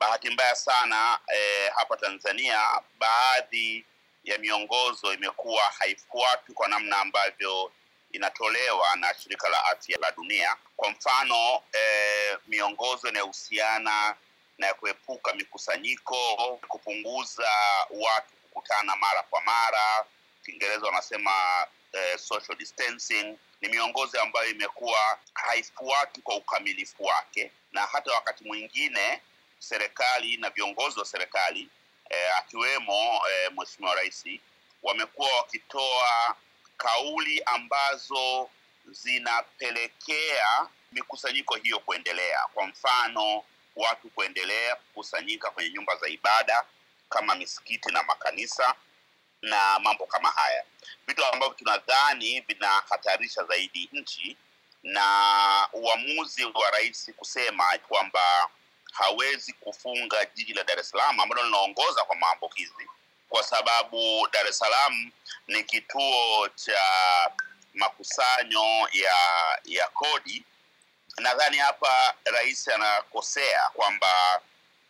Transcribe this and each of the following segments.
bahati mbaya sana eh, hapa Tanzania baadhi ya miongozo imekuwa haifuatwi kwa namna ambavyo inatolewa na shirika la afya la dunia. Kwa mfano eh, miongozo inayohusiana na kuepuka mikusanyiko, kupunguza watu kukutana mara kwa mara, Kiingereza wanasema eh, social distancing, ni miongozo ambayo imekuwa haifuatwi kwa ukamilifu wake, na hata wakati mwingine serikali na viongozi wa serikali eh, akiwemo eh, Mheshimiwa Rais wamekuwa wakitoa kauli ambazo zinapelekea mikusanyiko hiyo kuendelea. Kwa mfano, watu kuendelea kukusanyika kwenye nyumba za ibada kama misikiti na makanisa na mambo kama haya, vitu ambavyo tunadhani vinahatarisha zaidi nchi, na uamuzi wa rais kusema kwamba hawezi kufunga jiji la Dar es Salaam ambalo linaongoza kwa maambukizi, kwa sababu Dar es Salaam ni kituo cha makusanyo ya ya kodi. Nadhani hapa rais anakosea kwamba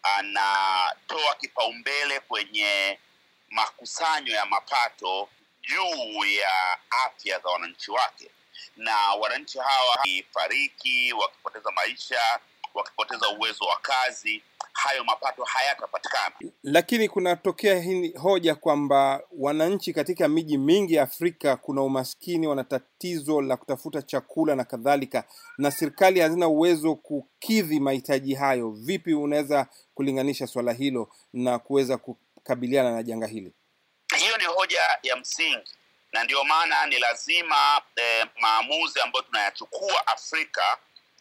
anatoa kipaumbele kwenye makusanyo ya mapato juu ya afya za wananchi wake, na wananchi hawa wakifariki, wakipoteza maisha, wakipoteza uwezo wa kazi, hayo mapato hayatapatikana. Lakini kunatokea hii hoja kwamba wananchi katika miji mingi ya Afrika kuna umaskini, wana tatizo la kutafuta chakula na kadhalika, na serikali hazina uwezo kukidhi mahitaji hayo. Vipi unaweza kulinganisha swala hilo na kuweza kukabiliana na janga hili? Hiyo ni hoja ya msingi, na ndio maana ni lazima eh, maamuzi ambayo tunayachukua Afrika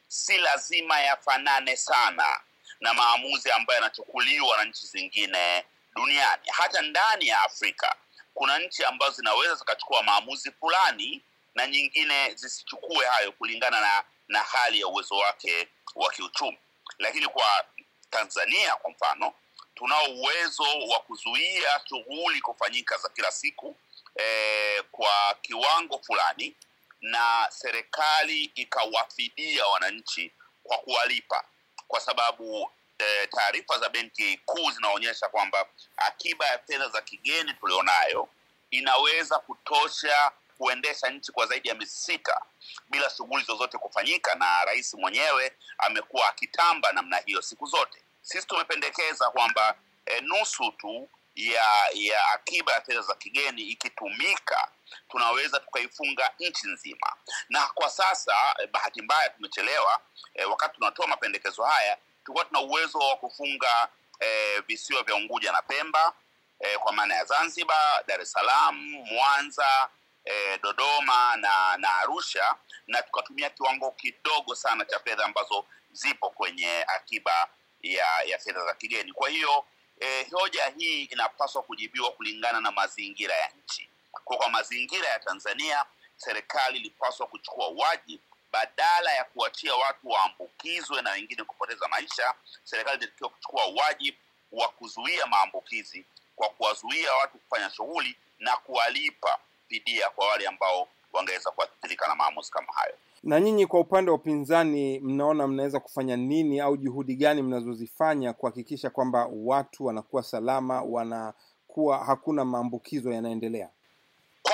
si lazima yafanane sana na maamuzi ambayo yanachukuliwa na nchi zingine duniani. Hata ndani ya Afrika kuna nchi ambazo zinaweza zikachukua maamuzi fulani na nyingine zisichukue hayo kulingana na, na hali ya uwezo wake wa kiuchumi. Lakini kwa Tanzania kwa mfano, tunao uwezo wa kuzuia shughuli kufanyika za kila siku eh, kwa kiwango fulani na serikali ikawafidia wananchi kwa kuwalipa kwa sababu e, taarifa za benki kuu zinaonyesha kwamba akiba ya fedha za kigeni tulionayo inaweza kutosha kuendesha nchi kwa zaidi ya miezi sita bila shughuli zozote kufanyika, na rais mwenyewe amekuwa akitamba namna hiyo siku zote. Sisi tumependekeza kwamba e, nusu tu ya ya akiba ya fedha za kigeni ikitumika tunaweza tukaifunga nchi nzima, na kwa sasa eh, bahati mbaya tumechelewa. Eh, wakati tunatoa mapendekezo haya tulikuwa tuna uwezo wa kufunga eh, visiwa vya Unguja na Pemba eh, kwa maana ya Zanzibar, Dar es Salaam, Mwanza, eh, Dodoma na na Arusha, na tukatumia kiwango kidogo sana cha fedha ambazo zipo kwenye akiba ya ya fedha za kigeni. Kwa hiyo eh, hoja hii inapaswa kujibiwa kulingana na mazingira ya nchi. Kwa mazingira ya Tanzania, serikali ilipaswa kuchukua wajibu badala ya kuachia watu waambukizwe na wengine kupoteza maisha. Serikali ilitakiwa kuchukua wajibu wa kuzuia maambukizi kwa kuwazuia watu kufanya shughuli na kuwalipa fidia kwa wale ambao wangeweza kuathirika na maamuzi kama hayo. Na nyinyi kwa upande wa upinzani, mnaona mnaweza kufanya nini au juhudi gani mnazozifanya kuhakikisha kwamba watu wanakuwa salama, wanakuwa hakuna maambukizo yanaendelea?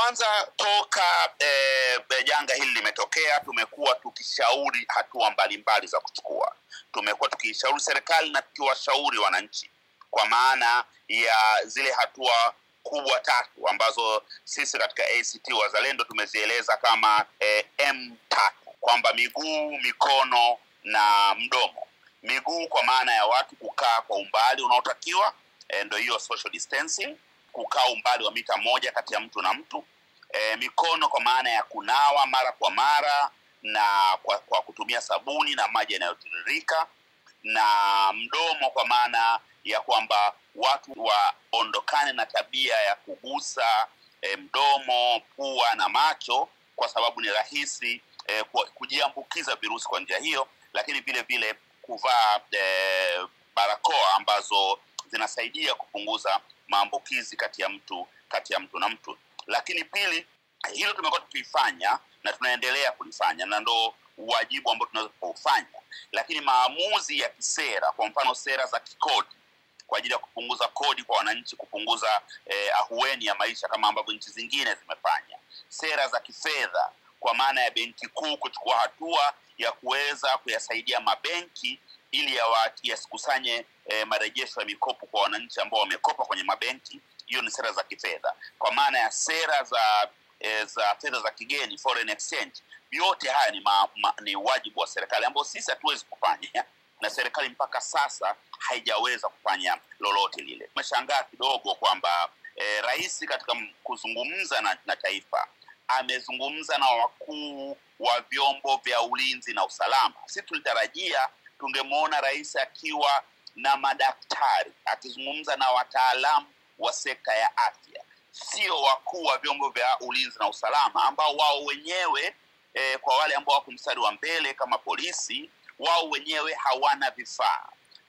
Kwanza toka e, janga hili limetokea, tumekuwa tukishauri hatua mbalimbali za kuchukua. Tumekuwa tukishauri serikali na tukiwashauri wananchi, kwa maana ya zile hatua kubwa tatu ambazo sisi katika ACT Wazalendo tumezieleza kama e, M tatu, kwamba miguu, mikono na mdomo. Miguu kwa maana ya watu kukaa kwa umbali unaotakiwa, ndio hiyo social distancing kukaa umbali wa mita moja kati ya mtu na mtu. E, mikono kwa maana ya kunawa mara kwa mara na kwa, kwa kutumia sabuni na maji yanayotiririka, na mdomo kwa maana ya kwamba watu waondokane na tabia ya kugusa e, mdomo, pua na macho, kwa sababu ni rahisi e, kujiambukiza virusi kwa njia hiyo, lakini vile vile kuvaa e, barakoa ambazo zinasaidia kupunguza maambukizi kati ya mtu kati ya mtu na mtu. Lakini pili, hilo tumekuwa tukifanya na tunaendelea kulifanya, na ndo wajibu ambao tunaweza kuufanya, lakini maamuzi ya kisera, kwa mfano sera za kikodi kwa ajili ya kupunguza kodi kwa wananchi, kupunguza eh, ahueni ya maisha kama ambavyo nchi zingine zimefanya, sera za kifedha kwa maana ya benki kuu kuchukua hatua ya kuweza kuyasaidia mabenki ili yasikusanye eh, marejesho ya mikopo kwa wananchi ambao wamekopa kwenye mabenki. Hiyo ni sera za kifedha. Kwa maana ya sera za e, za fedha za kigeni, foreign exchange, yote haya ni, ma, ma, ni wajibu wa serikali ambao sisi hatuwezi kufanya na serikali mpaka sasa haijaweza kufanya lolote lile. Tumeshangaa kidogo kwamba e, rais katika kuzungumza na, na taifa amezungumza na wakuu wa vyombo vya ulinzi na usalama. si tulitarajia tungemwona rais akiwa na madaktari akizungumza na wataalamu wa sekta ya afya, sio wakuu wa vyombo vya ulinzi na usalama ambao wao wenyewe eh, kwa wale ambao wako mstari wa mbele kama polisi, wao wenyewe hawana vifaa.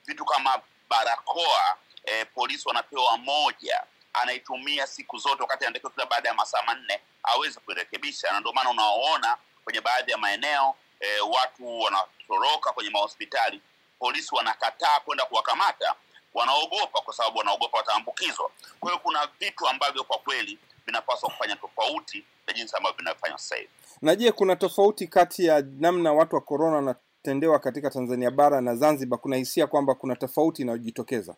Vitu kama barakoa eh, polisi wanapewa moja anaitumia siku zote, wakati anatakiwa kila baada ya masaa manne aweze kuirekebisha, na ndio maana unaoona kwenye baadhi ya maeneo e, watu wanatoroka kwenye mahospitali, polisi wanakataa kwenda kuwakamata, wanaogopa kwa sababu wanaogopa wataambukizwa. Kwa hiyo kuna vitu ambavyo kwa kweli vinapaswa kufanya tofauti na jinsi ambavyo vinafanywa sasa hivi. Na je, kuna tofauti kati ya namna watu wa korona wanatendewa katika Tanzania bara na Zanzibar? Kuna hisia kwamba kuna tofauti inayojitokeza?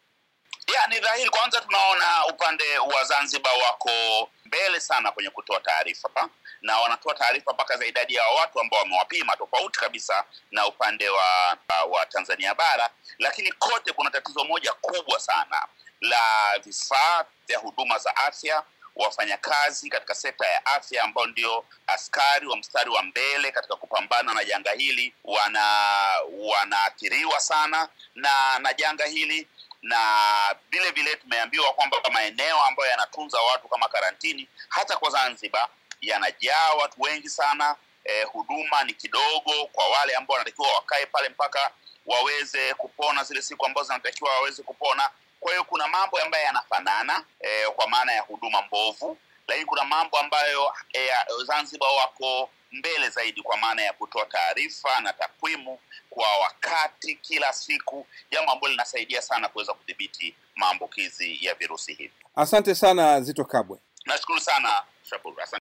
Ya, ni dhahiri. Kwanza tunaona upande wa Zanzibar wako mbele sana kwenye kutoa taarifa na wanatoa taarifa mpaka za idadi ya watu ambao wamewapima, tofauti kabisa na upande wa, wa Tanzania bara. Lakini kote kuna tatizo moja kubwa sana la vifaa vya huduma za afya, wafanyakazi katika sekta ya afya ambao ndio askari wa mstari wa mbele katika kupambana na janga hili, wana wanaathiriwa sana na na janga hili na vile vile tumeambiwa kwamba maeneo ambayo yanatunza watu kama karantini, hata kwa Zanzibar yanajaa watu wengi sana. Eh, huduma ni kidogo kwa wale ambao wanatakiwa wakae pale mpaka waweze kupona zile siku ambazo zinatakiwa waweze kupona. Kwa hiyo kuna mambo ambayo yanafanana eh, kwa maana ya huduma mbovu, lakini kuna mambo ambayo eh, Zanzibar wako mbele zaidi kwa maana ya kutoa taarifa na takwimu kwa wakati kila siku, jambo ambalo linasaidia sana kuweza kudhibiti maambukizi ya virusi hivi. Asante sana Zito Kabwe. Nashukuru sana asante.